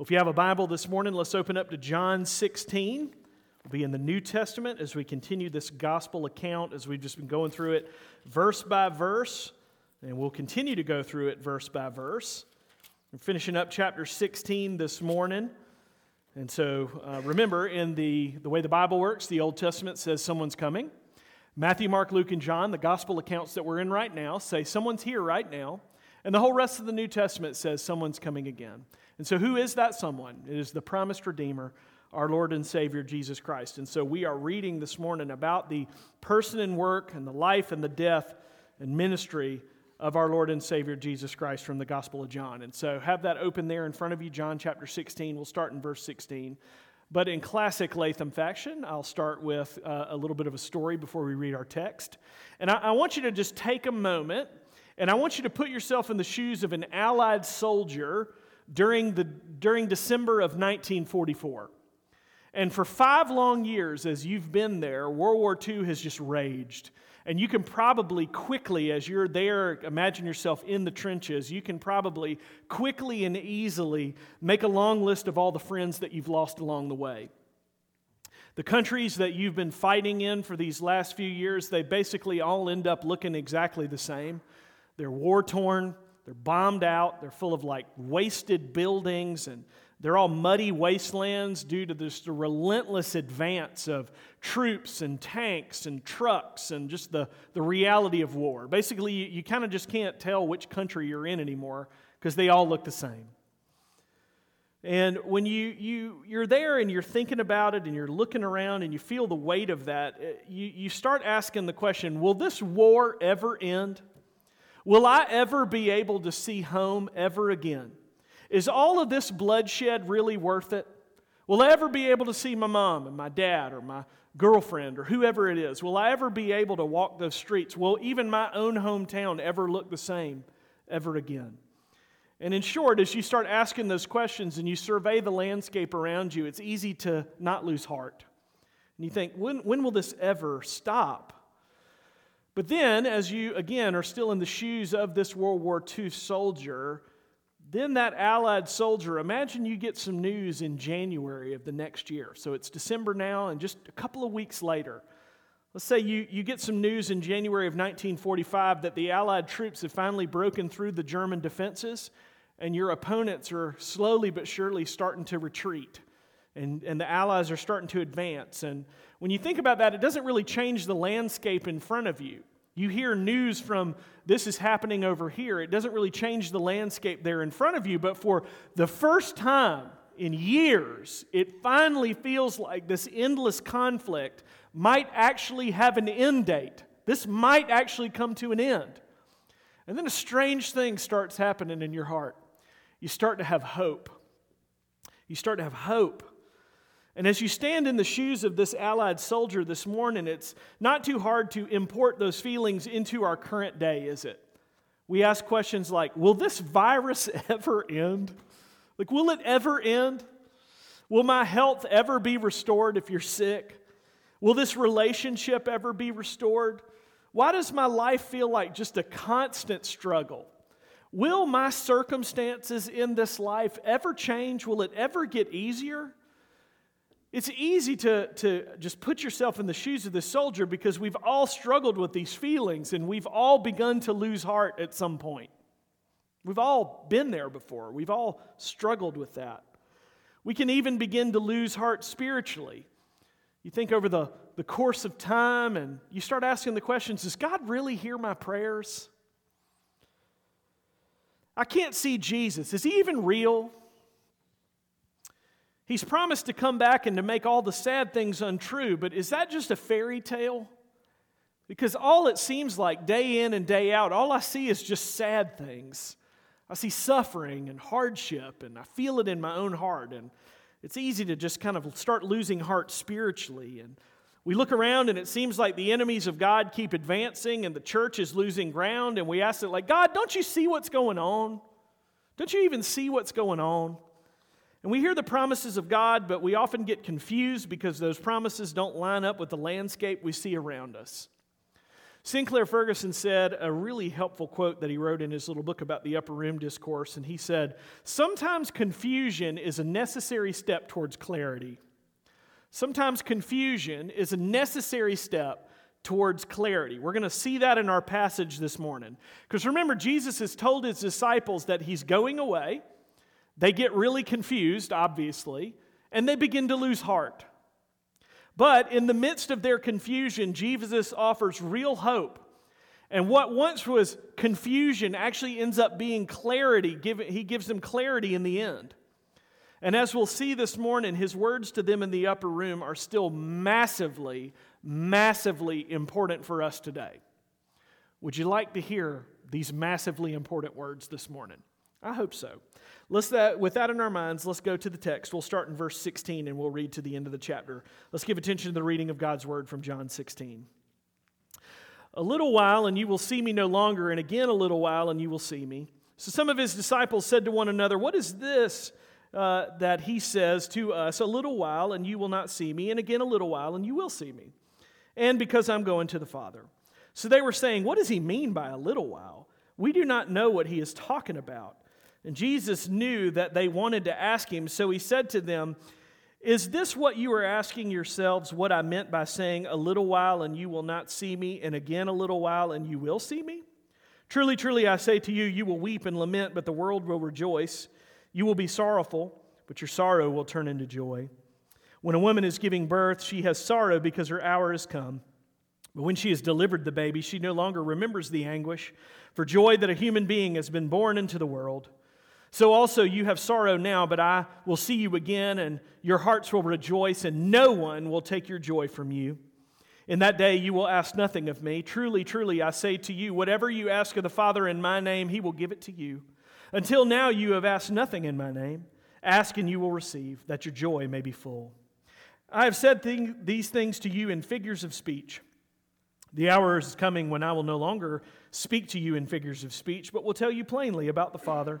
Well, if you have a Bible this morning, let's open up to John 16. We'll be in the New Testament as we continue this gospel account, as we've just been going through it verse by verse, and we'll continue to go through it verse by verse. We're finishing up chapter 16 this morning. And so uh, remember, in the, the way the Bible works, the Old Testament says someone's coming. Matthew, Mark, Luke, and John, the gospel accounts that we're in right now, say someone's here right now. And the whole rest of the New Testament says someone's coming again. And so, who is that someone? It is the promised Redeemer, our Lord and Savior, Jesus Christ. And so, we are reading this morning about the person and work and the life and the death and ministry of our Lord and Savior, Jesus Christ, from the Gospel of John. And so, have that open there in front of you, John chapter 16. We'll start in verse 16. But in classic Latham fashion, I'll start with uh, a little bit of a story before we read our text. And I, I want you to just take a moment and I want you to put yourself in the shoes of an Allied soldier during, the, during December of 1944. And for five long years, as you've been there, World War II has just raged. And you can probably quickly, as you're there, imagine yourself in the trenches, you can probably quickly and easily make a long list of all the friends that you've lost along the way. The countries that you've been fighting in for these last few years, they basically all end up looking exactly the same. They're war torn, they're bombed out. They're full of like wasted buildings and they're all muddy wastelands due to this relentless advance of troops and tanks and trucks and just the, the reality of war. Basically, you, you kind of just can't tell which country you're in anymore because they all look the same. And when you, you, you're there and you're thinking about it and you're looking around and you feel the weight of that, eh, you, you start asking the question will this war ever end? Will I ever be able to see home ever again? Is all of this bloodshed really worth it? Will I ever be able to see my mom and my dad or my girlfriend or whoever it is? Will I ever be able to walk those streets? Will even my own hometown ever look the same ever again? And in short, as you start asking those questions and you survey the landscape around you, it's easy to not lose heart. And you think, when, when will this ever stop? But then, as you again are still in the shoes of this World War II soldier, then that Allied soldier, imagine you get some news in January of the next year. So it's December now, and just a couple of weeks later, let's say you, you get some news in January of 1945 that the Allied troops have finally broken through the German defenses, and your opponents are slowly but surely starting to retreat. And, and the Allies are starting to advance. And when you think about that, it doesn't really change the landscape in front of you. You hear news from this is happening over here. It doesn't really change the landscape there in front of you, but for the first time in years, it finally feels like this endless conflict might actually have an end date. This might actually come to an end. And then a strange thing starts happening in your heart. You start to have hope. You start to have hope and as you stand in the shoes of this Allied soldier this morning, it's not too hard to import those feelings into our current day, is it? We ask questions like Will this virus ever end? Like, will it ever end? Will my health ever be restored if you're sick? Will this relationship ever be restored? Why does my life feel like just a constant struggle? Will my circumstances in this life ever change? Will it ever get easier? It's easy to, to just put yourself in the shoes of the soldier because we've all struggled with these feelings and we've all begun to lose heart at some point. We've all been there before, we've all struggled with that. We can even begin to lose heart spiritually. You think over the, the course of time and you start asking the questions Does God really hear my prayers? I can't see Jesus. Is he even real? He's promised to come back and to make all the sad things untrue, but is that just a fairy tale? Because all it seems like day in and day out, all I see is just sad things. I see suffering and hardship, and I feel it in my own heart. And it's easy to just kind of start losing heart spiritually. And we look around, and it seems like the enemies of God keep advancing, and the church is losing ground. And we ask it, like, God, don't you see what's going on? Don't you even see what's going on? And we hear the promises of God, but we often get confused because those promises don't line up with the landscape we see around us. Sinclair Ferguson said a really helpful quote that he wrote in his little book about the upper room discourse, and he said, Sometimes confusion is a necessary step towards clarity. Sometimes confusion is a necessary step towards clarity. We're going to see that in our passage this morning. Because remember, Jesus has told his disciples that he's going away. They get really confused, obviously, and they begin to lose heart. But in the midst of their confusion, Jesus offers real hope. And what once was confusion actually ends up being clarity. He gives them clarity in the end. And as we'll see this morning, his words to them in the upper room are still massively, massively important for us today. Would you like to hear these massively important words this morning? I hope so. Let's that, with that in our minds, let's go to the text. We'll start in verse 16 and we'll read to the end of the chapter. Let's give attention to the reading of God's word from John 16. A little while, and you will see me no longer, and again a little while, and you will see me. So some of his disciples said to one another, What is this uh, that he says to us? A little while, and you will not see me, and again a little while, and you will see me. And because I'm going to the Father. So they were saying, What does he mean by a little while? We do not know what he is talking about. And Jesus knew that they wanted to ask him, so he said to them, Is this what you are asking yourselves, what I meant by saying, A little while and you will not see me, and again a little while and you will see me? Truly, truly, I say to you, you will weep and lament, but the world will rejoice. You will be sorrowful, but your sorrow will turn into joy. When a woman is giving birth, she has sorrow because her hour has come. But when she has delivered the baby, she no longer remembers the anguish for joy that a human being has been born into the world. So also you have sorrow now, but I will see you again, and your hearts will rejoice, and no one will take your joy from you. In that day you will ask nothing of me. Truly, truly, I say to you, whatever you ask of the Father in my name, he will give it to you. Until now you have asked nothing in my name. Ask and you will receive, that your joy may be full. I have said these things to you in figures of speech. The hour is coming when I will no longer speak to you in figures of speech, but will tell you plainly about the Father.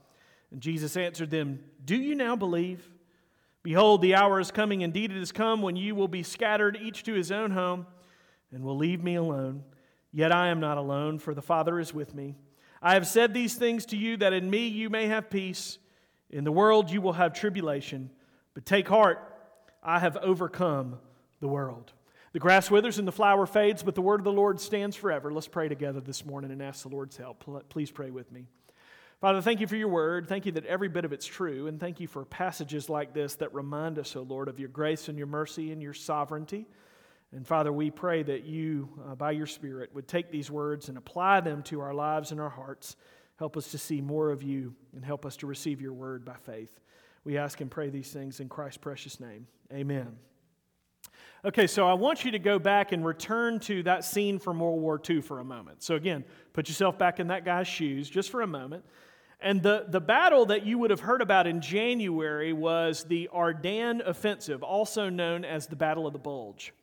And Jesus answered them, Do you now believe? Behold, the hour is coming, indeed it has come, when you will be scattered, each to his own home, and will leave me alone. Yet I am not alone, for the Father is with me. I have said these things to you that in me you may have peace. In the world you will have tribulation, but take heart, I have overcome the world. The grass withers and the flower fades, but the word of the Lord stands forever. Let's pray together this morning and ask the Lord's help. Please pray with me. Father, thank you for your word. Thank you that every bit of it's true. And thank you for passages like this that remind us, O oh Lord, of your grace and your mercy and your sovereignty. And Father, we pray that you, uh, by your Spirit, would take these words and apply them to our lives and our hearts. Help us to see more of you and help us to receive your word by faith. We ask and pray these things in Christ's precious name. Amen. Okay, so I want you to go back and return to that scene from World War II for a moment. So, again, put yourself back in that guy's shoes just for a moment. And the, the battle that you would have heard about in January was the Ardennes Offensive, also known as the Battle of the Bulge.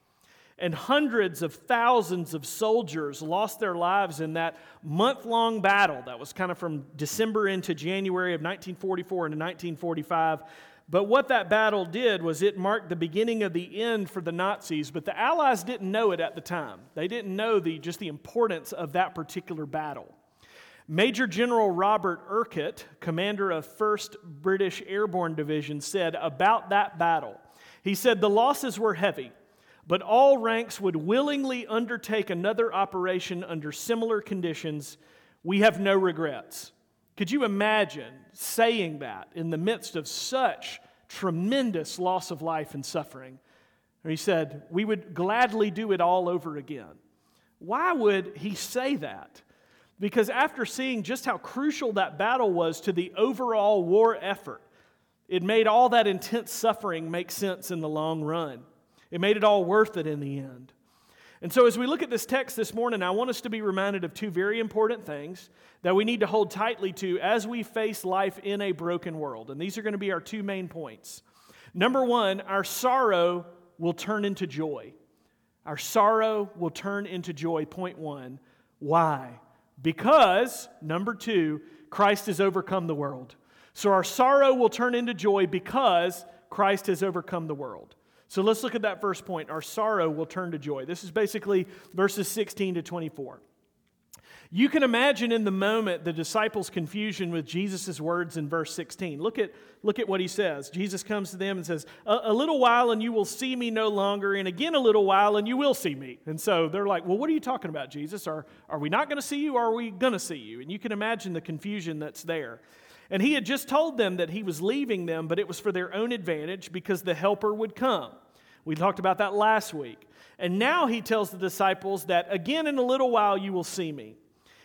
And hundreds of thousands of soldiers lost their lives in that month long battle that was kind of from December into January of 1944 into 1945. But what that battle did was it marked the beginning of the end for the Nazis, but the Allies didn't know it at the time. They didn't know the, just the importance of that particular battle. Major General Robert Urquhart, commander of 1st British Airborne Division, said about that battle he said, The losses were heavy, but all ranks would willingly undertake another operation under similar conditions. We have no regrets. Could you imagine saying that in the midst of such tremendous loss of life and suffering? he said, We would gladly do it all over again. Why would he say that? Because after seeing just how crucial that battle was to the overall war effort, it made all that intense suffering make sense in the long run. It made it all worth it in the end. And so, as we look at this text this morning, I want us to be reminded of two very important things that we need to hold tightly to as we face life in a broken world. And these are going to be our two main points. Number one, our sorrow will turn into joy. Our sorrow will turn into joy. Point one. Why? Because, number two, Christ has overcome the world. So our sorrow will turn into joy because Christ has overcome the world. So let's look at that first point. Our sorrow will turn to joy. This is basically verses 16 to 24. You can imagine in the moment the disciples' confusion with Jesus' words in verse 16. Look at, look at what he says. Jesus comes to them and says, a, a little while and you will see me no longer, and again a little while and you will see me. And so they're like, Well, what are you talking about, Jesus? Are, are we not going to see you or are we going to see you? And you can imagine the confusion that's there. And he had just told them that he was leaving them, but it was for their own advantage because the helper would come. We talked about that last week. And now he tells the disciples that again in a little while you will see me.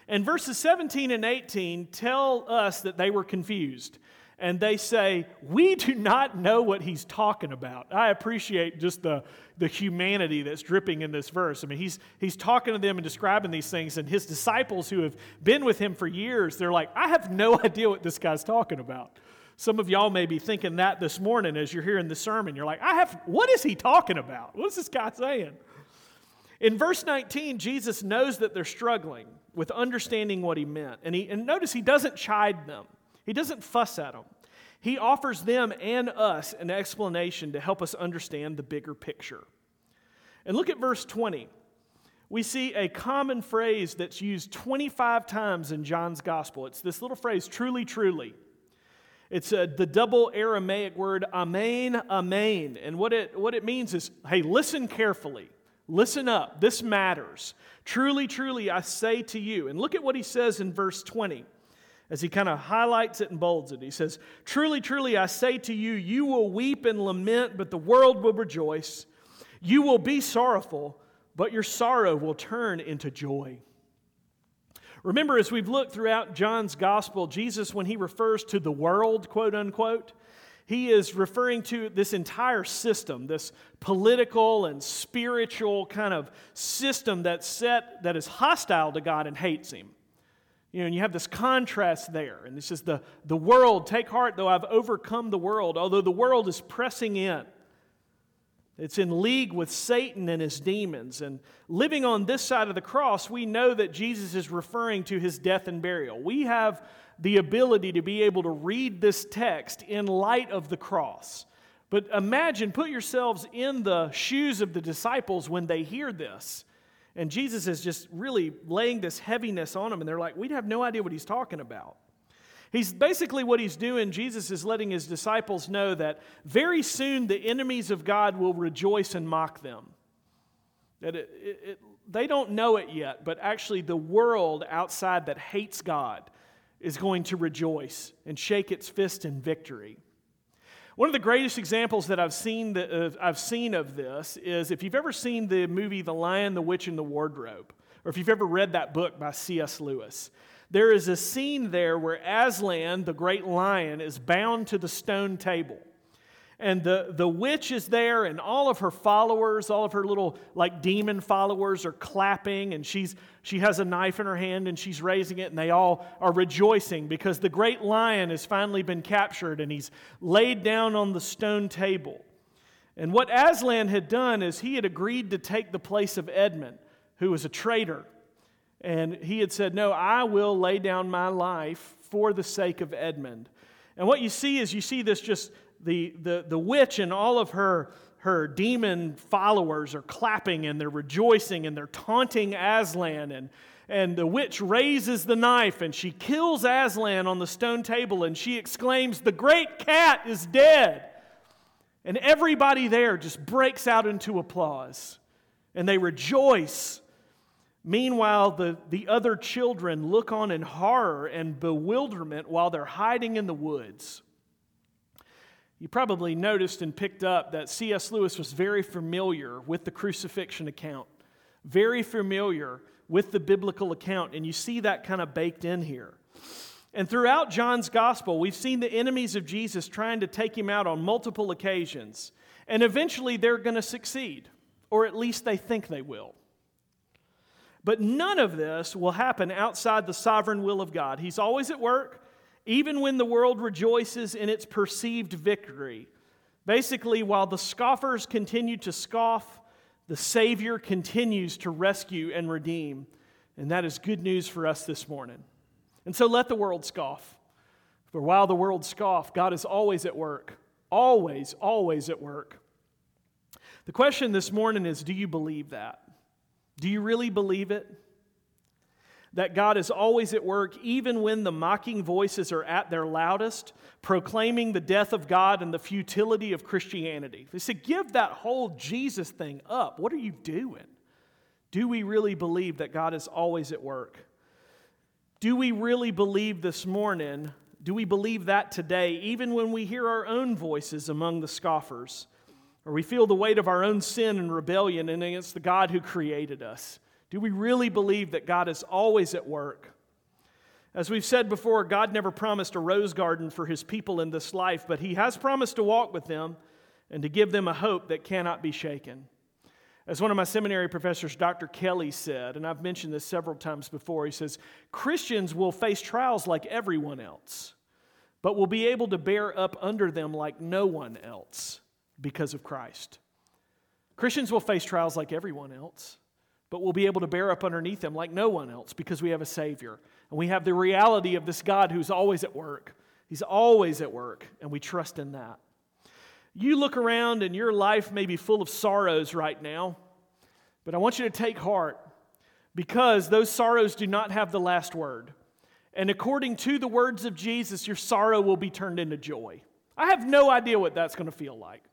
And verses 17 and 18 tell us that they were confused. And they say, We do not know what he's talking about. I appreciate just the, the humanity that's dripping in this verse. I mean, he's, he's talking to them and describing these things, and his disciples who have been with him for years, they're like, I have no idea what this guy's talking about. Some of y'all may be thinking that this morning as you're hearing the sermon. You're like, I have, what is he talking about? What is this guy saying? In verse 19, Jesus knows that they're struggling with understanding what he meant. And, he, and notice he doesn't chide them, he doesn't fuss at them. He offers them and us an explanation to help us understand the bigger picture. And look at verse 20. We see a common phrase that's used 25 times in John's gospel. It's this little phrase, truly, truly. It's a, the double Aramaic word, amen, amen. And what it, what it means is, hey, listen carefully. Listen up. This matters. Truly, truly, I say to you. And look at what he says in verse 20 as he kind of highlights it and bolds it. He says, Truly, truly, I say to you, you will weep and lament, but the world will rejoice. You will be sorrowful, but your sorrow will turn into joy. Remember, as we've looked throughout John's gospel, Jesus, when he refers to the world, quote unquote, he is referring to this entire system, this political and spiritual kind of system that's set that is hostile to God and hates him. You know, and you have this contrast there. And this is the, the world, take heart, though I've overcome the world, although the world is pressing in. It's in league with Satan and his demons. And living on this side of the cross, we know that Jesus is referring to his death and burial. We have the ability to be able to read this text in light of the cross. But imagine, put yourselves in the shoes of the disciples when they hear this. And Jesus is just really laying this heaviness on them, and they're like, we have no idea what he's talking about. He's basically what he's doing. Jesus is letting his disciples know that very soon the enemies of God will rejoice and mock them. That it, it, it, they don't know it yet, but actually, the world outside that hates God is going to rejoice and shake its fist in victory. One of the greatest examples that I've seen, that, uh, I've seen of this is if you've ever seen the movie The Lion, the Witch, and the Wardrobe, or if you've ever read that book by C.S. Lewis, there is a scene there where Aslan, the great lion, is bound to the stone table. And the, the witch is there and all of her followers all of her little like demon followers are clapping and she's she has a knife in her hand and she's raising it and they all are rejoicing because the great lion has finally been captured and he's laid down on the stone table. And what aslan had done is he had agreed to take the place of edmund who was a traitor and he had said no i will lay down my life for the sake of edmund and what you see is you see this just the, the, the witch and all of her, her demon followers are clapping and they're rejoicing and they're taunting Aslan. And, and the witch raises the knife and she kills Aslan on the stone table and she exclaims, The great cat is dead. And everybody there just breaks out into applause and they rejoice. Meanwhile, the, the other children look on in horror and bewilderment while they're hiding in the woods. You probably noticed and picked up that C.S. Lewis was very familiar with the crucifixion account, very familiar with the biblical account, and you see that kind of baked in here. And throughout John's gospel, we've seen the enemies of Jesus trying to take him out on multiple occasions, and eventually they're going to succeed, or at least they think they will. But none of this will happen outside the sovereign will of God. He's always at work, even when the world rejoices in its perceived victory. Basically, while the scoffers continue to scoff, the Savior continues to rescue and redeem. And that is good news for us this morning. And so let the world scoff. For while the world scoff, God is always at work. Always, always at work. The question this morning is do you believe that? Do you really believe it? That God is always at work, even when the mocking voices are at their loudest, proclaiming the death of God and the futility of Christianity. They say, give that whole Jesus thing up. What are you doing? Do we really believe that God is always at work? Do we really believe this morning? Do we believe that today, even when we hear our own voices among the scoffers? Or we feel the weight of our own sin and rebellion and against the God who created us? Do we really believe that God is always at work? As we've said before, God never promised a rose garden for his people in this life, but he has promised to walk with them and to give them a hope that cannot be shaken. As one of my seminary professors, Dr. Kelly, said, and I've mentioned this several times before, he says, Christians will face trials like everyone else, but will be able to bear up under them like no one else because of Christ. Christians will face trials like everyone else, but we'll be able to bear up underneath them like no one else because we have a Savior. And we have the reality of this God who's always at work. He's always at work, and we trust in that. You look around and your life may be full of sorrows right now, but I want you to take heart because those sorrows do not have the last word. And according to the words of Jesus, your sorrow will be turned into joy. I have no idea what that's going to feel like.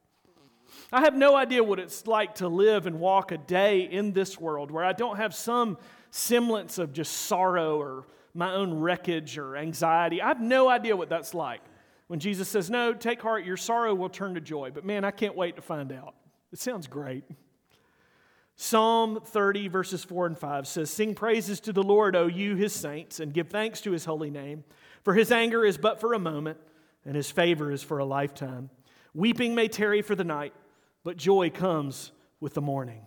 I have no idea what it's like to live and walk a day in this world where I don't have some semblance of just sorrow or my own wreckage or anxiety. I have no idea what that's like when Jesus says, No, take heart, your sorrow will turn to joy. But man, I can't wait to find out. It sounds great. Psalm 30, verses 4 and 5 says, Sing praises to the Lord, O you, his saints, and give thanks to his holy name. For his anger is but for a moment, and his favor is for a lifetime. Weeping may tarry for the night, but joy comes with the morning.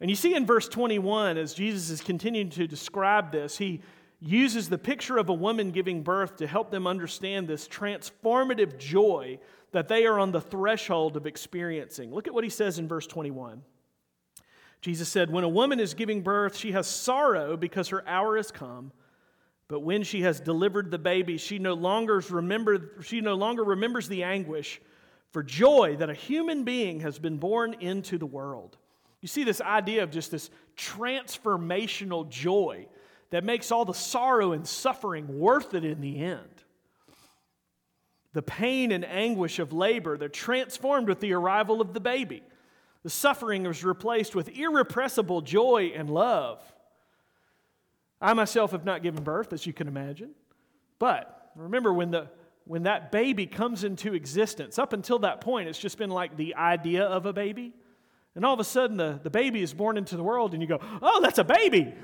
And you see in verse 21, as Jesus is continuing to describe this, he uses the picture of a woman giving birth to help them understand this transformative joy that they are on the threshold of experiencing. Look at what he says in verse 21. Jesus said, When a woman is giving birth, she has sorrow because her hour has come. But when she has delivered the baby, she no longer, remember, she no longer remembers the anguish for joy that a human being has been born into the world. You see this idea of just this transformational joy that makes all the sorrow and suffering worth it in the end. The pain and anguish of labor, they're transformed with the arrival of the baby. The suffering is replaced with irrepressible joy and love. I myself have not given birth, as you can imagine. But remember, when, the, when that baby comes into existence, up until that point, it's just been like the idea of a baby. And all of a sudden, the, the baby is born into the world, and you go, oh, that's a baby.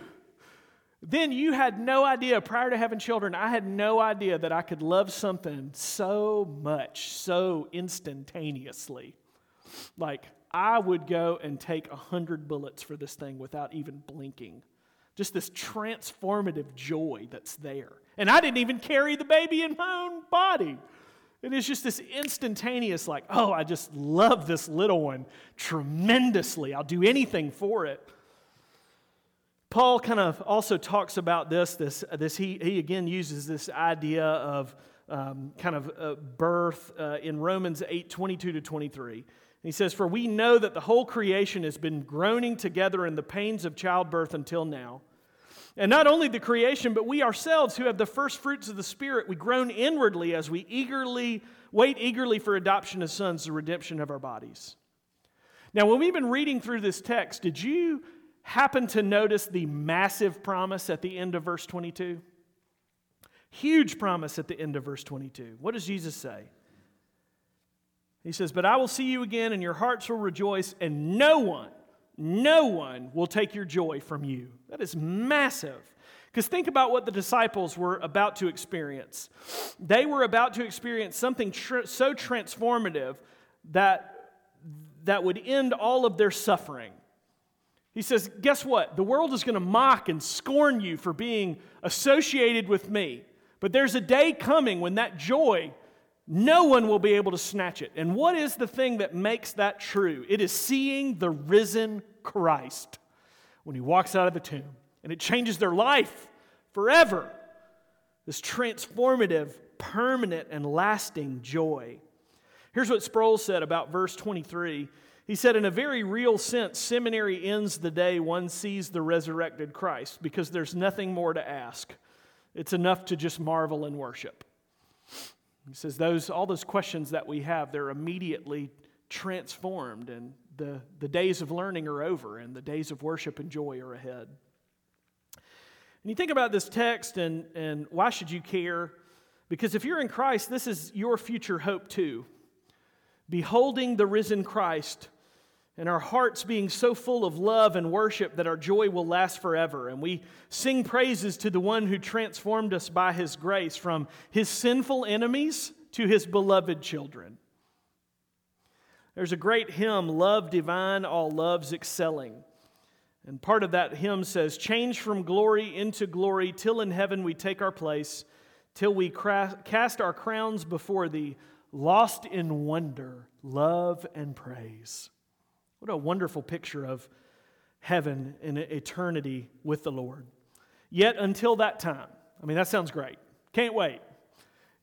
Then you had no idea, prior to having children, I had no idea that I could love something so much, so instantaneously. Like, I would go and take a hundred bullets for this thing without even blinking. Just this transformative joy that's there. And I didn't even carry the baby in my own body. And It is just this instantaneous, like, oh, I just love this little one tremendously. I'll do anything for it. Paul kind of also talks about this. This, this he, he again uses this idea of um, kind of uh, birth uh, in Romans 8 22 to 23. He says, For we know that the whole creation has been groaning together in the pains of childbirth until now. And not only the creation, but we ourselves who have the first fruits of the Spirit, we groan inwardly as we eagerly wait eagerly for adoption as sons, the redemption of our bodies. Now, when we've been reading through this text, did you happen to notice the massive promise at the end of verse 22? Huge promise at the end of verse 22. What does Jesus say? He says, But I will see you again, and your hearts will rejoice, and no one, no one will take your joy from you. That is massive. Because think about what the disciples were about to experience. They were about to experience something tr- so transformative that, that would end all of their suffering. He says, Guess what? The world is going to mock and scorn you for being associated with me. But there's a day coming when that joy, no one will be able to snatch it. And what is the thing that makes that true? It is seeing the risen Christ when he walks out of the tomb. And it changes their life forever. This transformative, permanent, and lasting joy. Here's what Sproul said about verse 23. He said, in a very real sense, seminary ends the day one sees the resurrected Christ because there's nothing more to ask. It's enough to just marvel and worship. He says, those, all those questions that we have, they're immediately transformed, and the, the days of learning are over, and the days of worship and joy are ahead. And you think about this text, and, and why should you care? Because if you're in Christ, this is your future hope too beholding the risen Christ and our hearts being so full of love and worship that our joy will last forever. And we sing praises to the one who transformed us by his grace from his sinful enemies to his beloved children. There's a great hymn, Love Divine, All Loves Excelling. And part of that hymn says, Change from glory into glory, till in heaven we take our place, till we cast our crowns before thee lost in wonder, love, and praise. What a wonderful picture of heaven and eternity with the Lord. Yet until that time, I mean, that sounds great. Can't wait.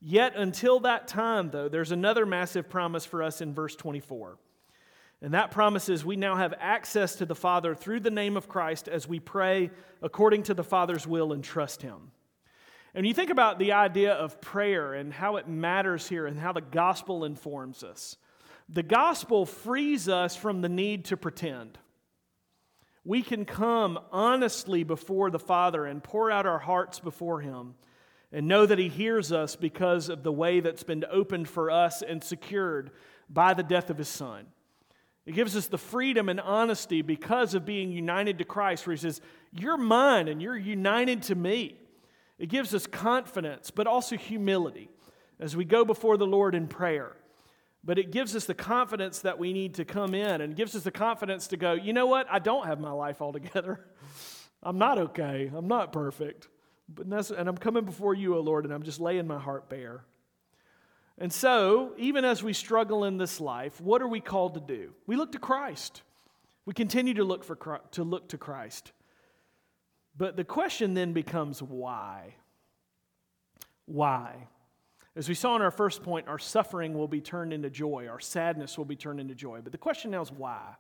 Yet until that time, though, there's another massive promise for us in verse 24. And that promise is we now have access to the Father through the name of Christ as we pray according to the Father's will and trust Him. And you think about the idea of prayer and how it matters here and how the gospel informs us. The gospel frees us from the need to pretend. We can come honestly before the Father and pour out our hearts before Him and know that He hears us because of the way that's been opened for us and secured by the death of His Son. It gives us the freedom and honesty because of being united to Christ, where He says, You're mine and you're united to me. It gives us confidence, but also humility as we go before the Lord in prayer. But it gives us the confidence that we need to come in and gives us the confidence to go, you know what? I don't have my life all together. I'm not okay. I'm not perfect. But and I'm coming before you, O Lord, and I'm just laying my heart bare. And so, even as we struggle in this life, what are we called to do? We look to Christ. We continue to look, for, to look to Christ. But the question then becomes why? Why? As we saw in our first point, our suffering will be turned into joy, our sadness will be turned into joy. But the question now is why?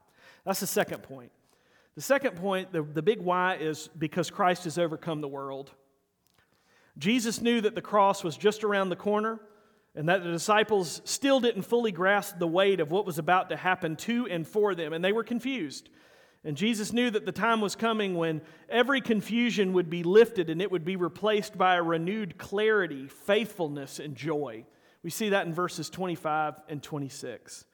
That's the second point. The second point, the, the big why, is because Christ has overcome the world. Jesus knew that the cross was just around the corner and that the disciples still didn't fully grasp the weight of what was about to happen to and for them, and they were confused. And Jesus knew that the time was coming when every confusion would be lifted and it would be replaced by a renewed clarity, faithfulness, and joy. We see that in verses 25 and 26.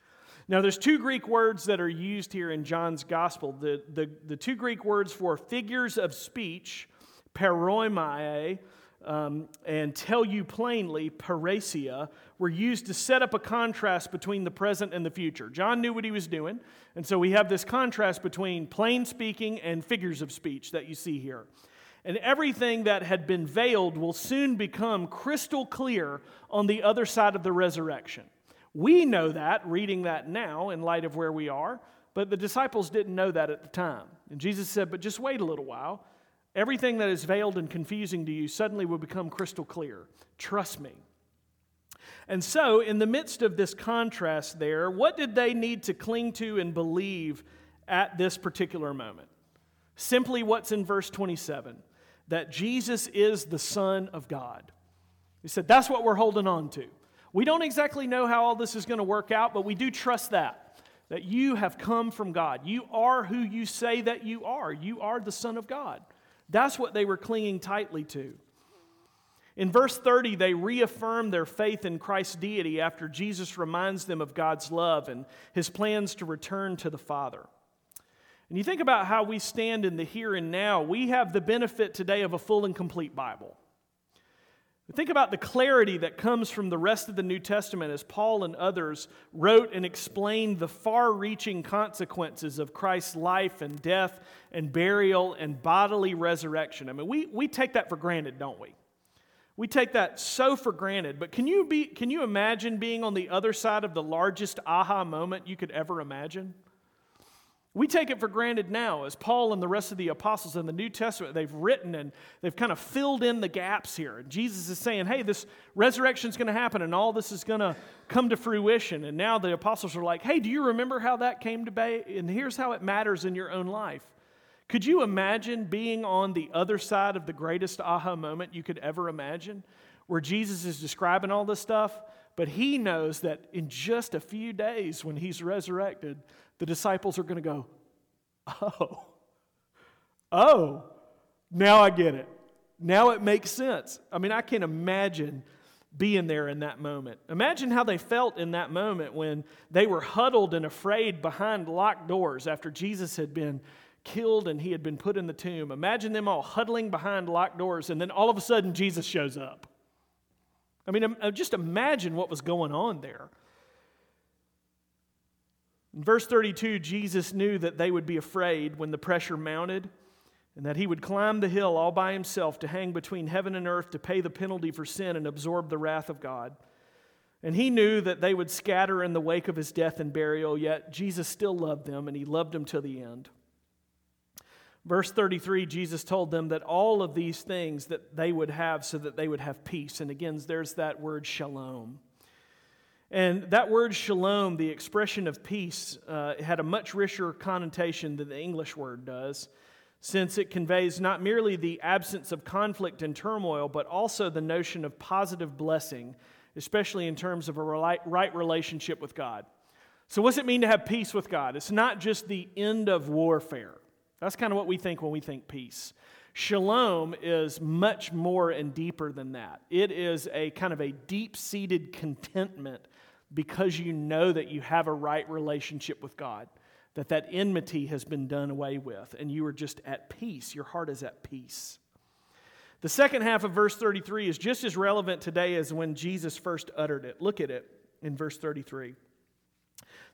Now, there's two Greek words that are used here in John's gospel. The, the, the two Greek words for figures of speech, paroimae, um, and tell you plainly, parrhesia, were used to set up a contrast between the present and the future. John knew what he was doing, and so we have this contrast between plain speaking and figures of speech that you see here. And everything that had been veiled will soon become crystal clear on the other side of the resurrection. We know that, reading that now in light of where we are, but the disciples didn't know that at the time. And Jesus said, But just wait a little while. Everything that is veiled and confusing to you suddenly will become crystal clear. Trust me. And so, in the midst of this contrast there, what did they need to cling to and believe at this particular moment? Simply what's in verse 27 that Jesus is the Son of God. He said, That's what we're holding on to. We don't exactly know how all this is going to work out, but we do trust that. That you have come from God. You are who you say that you are. You are the Son of God. That's what they were clinging tightly to. In verse 30, they reaffirm their faith in Christ's deity after Jesus reminds them of God's love and his plans to return to the Father. And you think about how we stand in the here and now, we have the benefit today of a full and complete Bible. Think about the clarity that comes from the rest of the New Testament as Paul and others wrote and explained the far reaching consequences of Christ's life and death and burial and bodily resurrection. I mean, we, we take that for granted, don't we? We take that so for granted. But can you, be, can you imagine being on the other side of the largest aha moment you could ever imagine? We take it for granted now, as Paul and the rest of the apostles in the New Testament, they've written and they've kind of filled in the gaps here. And Jesus is saying, hey, this resurrection is going to happen and all this is going to come to fruition. And now the apostles are like, hey, do you remember how that came to be? And here's how it matters in your own life. Could you imagine being on the other side of the greatest aha moment you could ever imagine, where Jesus is describing all this stuff, but he knows that in just a few days when he's resurrected, the disciples are going to go, Oh, oh, now I get it. Now it makes sense. I mean, I can imagine being there in that moment. Imagine how they felt in that moment when they were huddled and afraid behind locked doors after Jesus had been killed and he had been put in the tomb. Imagine them all huddling behind locked doors, and then all of a sudden Jesus shows up. I mean, uh, just imagine what was going on there. In verse 32, Jesus knew that they would be afraid when the pressure mounted and that he would climb the hill all by himself to hang between heaven and earth to pay the penalty for sin and absorb the wrath of God. And he knew that they would scatter in the wake of his death and burial, yet Jesus still loved them and he loved them to the end. Verse 33, Jesus told them that all of these things that they would have so that they would have peace. And again, there's that word shalom. And that word shalom, the expression of peace, uh, had a much richer connotation than the English word does, since it conveys not merely the absence of conflict and turmoil, but also the notion of positive blessing, especially in terms of a right relationship with God. So, what's it mean to have peace with God? It's not just the end of warfare. That's kind of what we think when we think peace. Shalom is much more and deeper than that. It is a kind of a deep seated contentment because you know that you have a right relationship with God, that that enmity has been done away with, and you are just at peace. Your heart is at peace. The second half of verse 33 is just as relevant today as when Jesus first uttered it. Look at it in verse 33.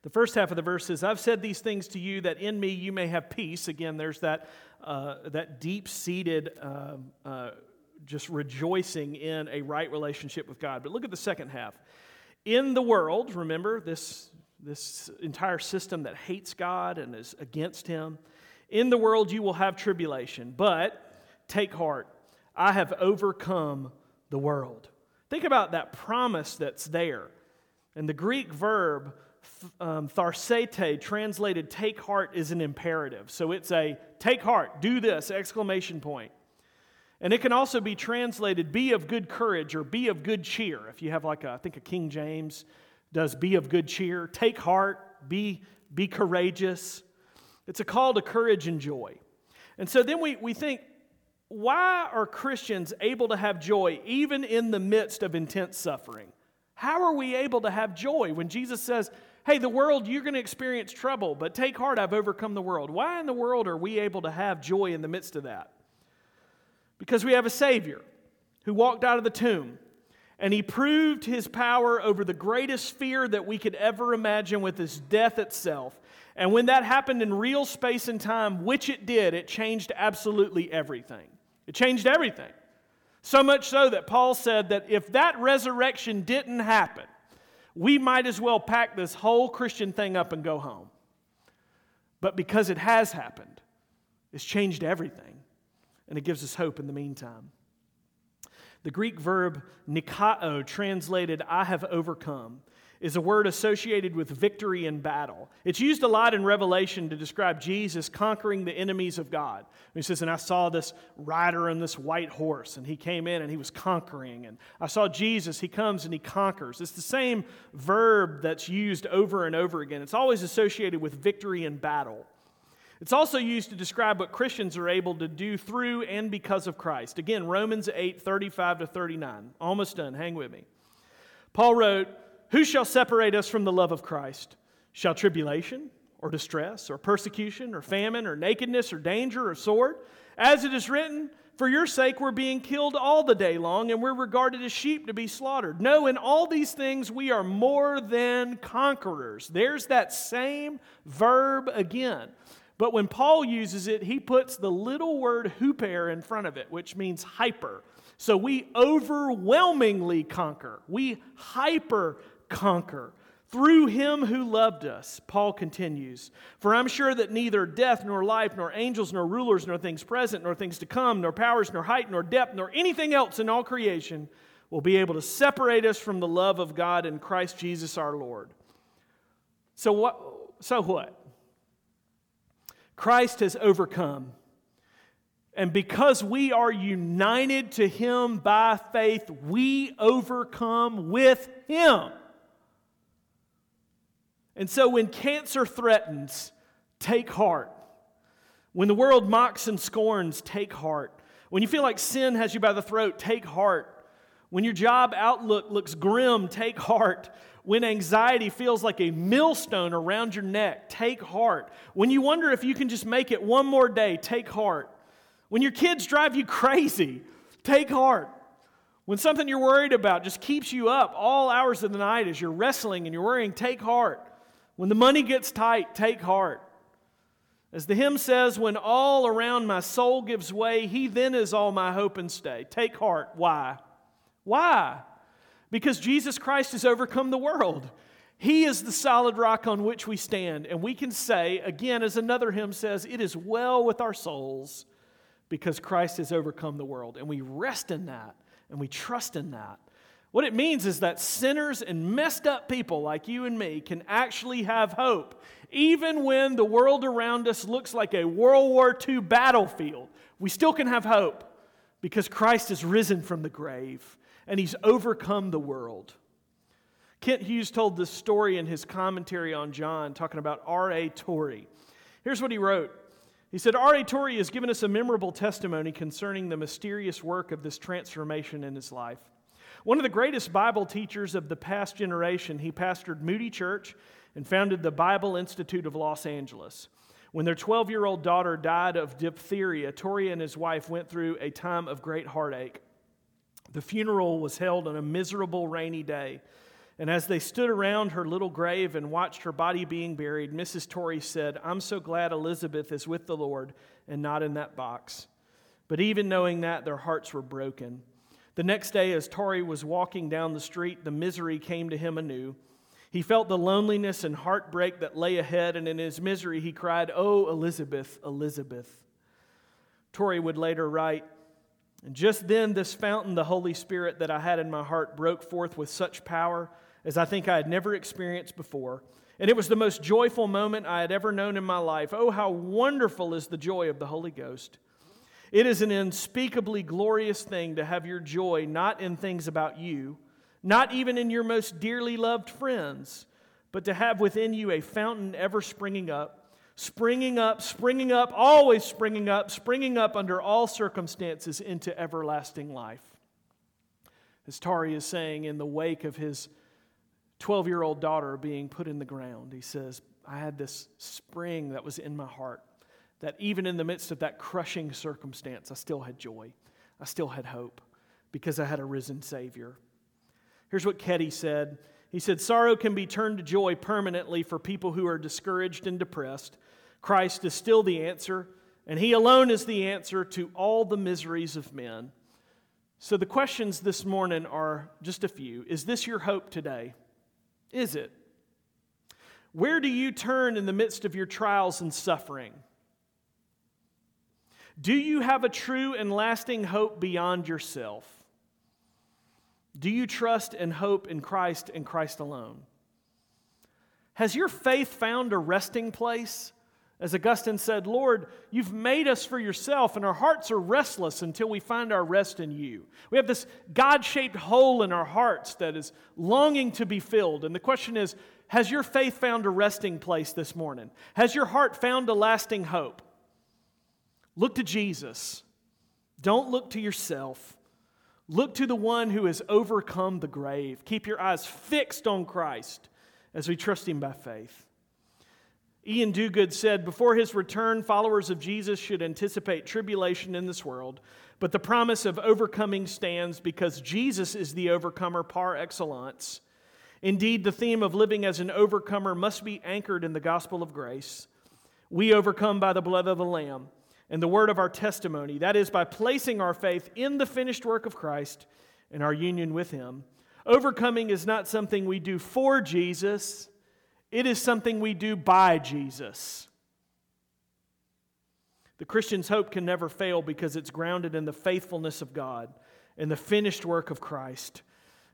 The first half of the verse says, I've said these things to you that in me you may have peace. Again, there's that, uh, that deep seated, uh, uh, just rejoicing in a right relationship with God. But look at the second half. In the world, remember this, this entire system that hates God and is against Him. In the world you will have tribulation, but take heart. I have overcome the world. Think about that promise that's there. And the Greek verb um, tharsete, translated take heart, is an imperative. So it's a take heart, do this, exclamation point. And it can also be translated be of good courage or be of good cheer. If you have like a, I think a King James does be of good cheer, take heart, be, be courageous. It's a call to courage and joy. And so then we, we think, why are Christians able to have joy even in the midst of intense suffering? How are we able to have joy when Jesus says, hey, the world, you're going to experience trouble, but take heart, I've overcome the world? Why in the world are we able to have joy in the midst of that? Because we have a Savior who walked out of the tomb and he proved his power over the greatest fear that we could ever imagine with his death itself. And when that happened in real space and time, which it did, it changed absolutely everything. It changed everything. So much so that Paul said that if that resurrection didn't happen, we might as well pack this whole Christian thing up and go home. But because it has happened, it's changed everything and it gives us hope in the meantime. The Greek verb nikao, translated I have overcome, is a word associated with victory in battle. It's used a lot in Revelation to describe Jesus conquering the enemies of God. He says, And I saw this rider on this white horse, and he came in and he was conquering. And I saw Jesus, he comes and he conquers. It's the same verb that's used over and over again. It's always associated with victory in battle. It's also used to describe what Christians are able to do through and because of Christ. Again, Romans 8 35 to 39. Almost done. Hang with me. Paul wrote, Who shall separate us from the love of Christ? Shall tribulation, or distress, or persecution, or famine, or nakedness, or danger, or sword? As it is written, For your sake, we're being killed all the day long, and we're regarded as sheep to be slaughtered. No, in all these things, we are more than conquerors. There's that same verb again. But when Paul uses it, he puts the little word huper in front of it, which means hyper. So we overwhelmingly conquer, we hyper conquer. Through him who loved us, Paul continues. For I'm sure that neither death, nor life, nor angels, nor rulers, nor things present, nor things to come, nor powers, nor height, nor depth, nor anything else in all creation will be able to separate us from the love of God in Christ Jesus our Lord. So what? So what? Christ has overcome. And because we are united to him by faith, we overcome with him. And so when cancer threatens, take heart. When the world mocks and scorns, take heart. When you feel like sin has you by the throat, take heart. When your job outlook looks grim, take heart. When anxiety feels like a millstone around your neck, take heart. When you wonder if you can just make it one more day, take heart. When your kids drive you crazy, take heart. When something you're worried about just keeps you up all hours of the night as you're wrestling and you're worrying, take heart. When the money gets tight, take heart. As the hymn says, when all around my soul gives way, he then is all my hope and stay. Take heart. Why? Why? Because Jesus Christ has overcome the world. He is the solid rock on which we stand. And we can say, again, as another hymn says, it is well with our souls because Christ has overcome the world. And we rest in that and we trust in that. What it means is that sinners and messed up people like you and me can actually have hope. Even when the world around us looks like a World War II battlefield, we still can have hope because Christ has risen from the grave and he's overcome the world. Kent Hughes told this story in his commentary on John, talking about R.A. Torrey. Here's what he wrote He said, R.A. Torrey has given us a memorable testimony concerning the mysterious work of this transformation in his life. One of the greatest Bible teachers of the past generation, he pastored Moody Church and founded the Bible Institute of Los Angeles. When their 12 year old daughter died of diphtheria, Torrey and his wife went through a time of great heartache. The funeral was held on a miserable rainy day. And as they stood around her little grave and watched her body being buried, Mrs. Torrey said, I'm so glad Elizabeth is with the Lord and not in that box. But even knowing that, their hearts were broken. The next day, as Torrey was walking down the street, the misery came to him anew. He felt the loneliness and heartbreak that lay ahead, and in his misery, he cried, Oh, Elizabeth, Elizabeth. Torrey would later write, And just then, this fountain, the Holy Spirit that I had in my heart, broke forth with such power as I think I had never experienced before. And it was the most joyful moment I had ever known in my life. Oh, how wonderful is the joy of the Holy Ghost! It is an unspeakably glorious thing to have your joy not in things about you, not even in your most dearly loved friends, but to have within you a fountain ever springing up, springing up, springing up, always springing up, springing up under all circumstances into everlasting life. As Torrey is saying in the wake of his 12 year old daughter being put in the ground, he says, I had this spring that was in my heart that even in the midst of that crushing circumstance, I still had joy. I still had hope because I had a risen Savior. Here's what Ketty said He said, Sorrow can be turned to joy permanently for people who are discouraged and depressed. Christ is still the answer, and He alone is the answer to all the miseries of men. So the questions this morning are just a few. Is this your hope today? Is it? Where do you turn in the midst of your trials and suffering? Do you have a true and lasting hope beyond yourself? Do you trust and hope in Christ and Christ alone? Has your faith found a resting place? As Augustine said, Lord, you've made us for yourself, and our hearts are restless until we find our rest in you. We have this God shaped hole in our hearts that is longing to be filled. And the question is Has your faith found a resting place this morning? Has your heart found a lasting hope? Look to Jesus. Don't look to yourself. Look to the one who has overcome the grave. Keep your eyes fixed on Christ as we trust him by faith. Iain Duguid said, Before his return, followers of Jesus should anticipate tribulation in this world, But the promise of overcoming stands because Jesus is the overcomer par excellence. Indeed, the theme of living as an overcomer must be anchored in the gospel of grace. We overcome by the blood of the Lamb and the word of our testimony. That is, by placing our faith in the finished work of Christ and our union with Him. Overcoming is not something we do for Jesus, it is something we do by Jesus. The Christian's hope can never fail because it's grounded in the faithfulness of God and the finished work of Christ.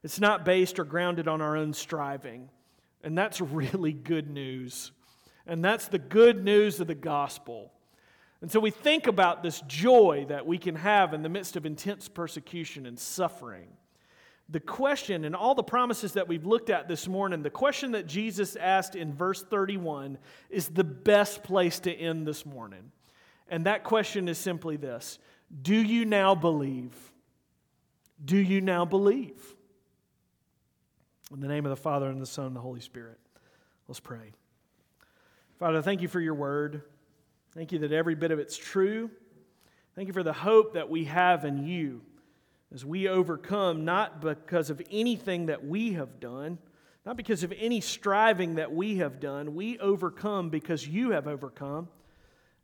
It's not based or grounded on our own striving. And that's really good news. And that's the good news of the gospel. And so we think about this joy that we can have in the midst of intense persecution and suffering. The question, and all the promises that we've looked at this morning, the question that Jesus asked in verse 31 is the best place to end this morning. And that question is simply this Do you now believe? Do you now believe? In the name of the Father, and the Son, and the Holy Spirit, let's pray. Father, thank you for your word. Thank you that every bit of it's true. Thank you for the hope that we have in you as we overcome, not because of anything that we have done, not because of any striving that we have done. We overcome because you have overcome.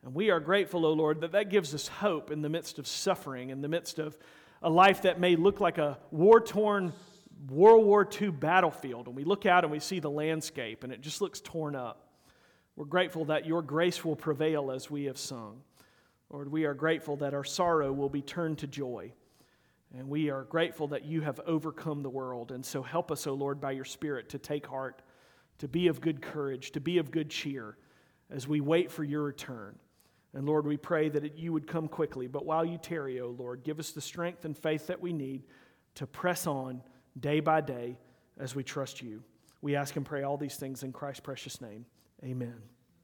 And we are grateful, O oh Lord, that that gives us hope in the midst of suffering, in the midst of a life that may look like a war torn World War II battlefield. And we look out and we see the landscape and it just looks torn up. We're grateful that your grace will prevail as we have sung. Lord, we are grateful that our sorrow will be turned to joy. And we are grateful that you have overcome the world. And so help us, O oh Lord, by your Spirit to take heart, to be of good courage, to be of good cheer as we wait for your return. And Lord, we pray that it, you would come quickly. But while you tarry, O oh Lord, give us the strength and faith that we need to press on day by day as we trust you. We ask and pray all these things in Christ's precious name. Amen.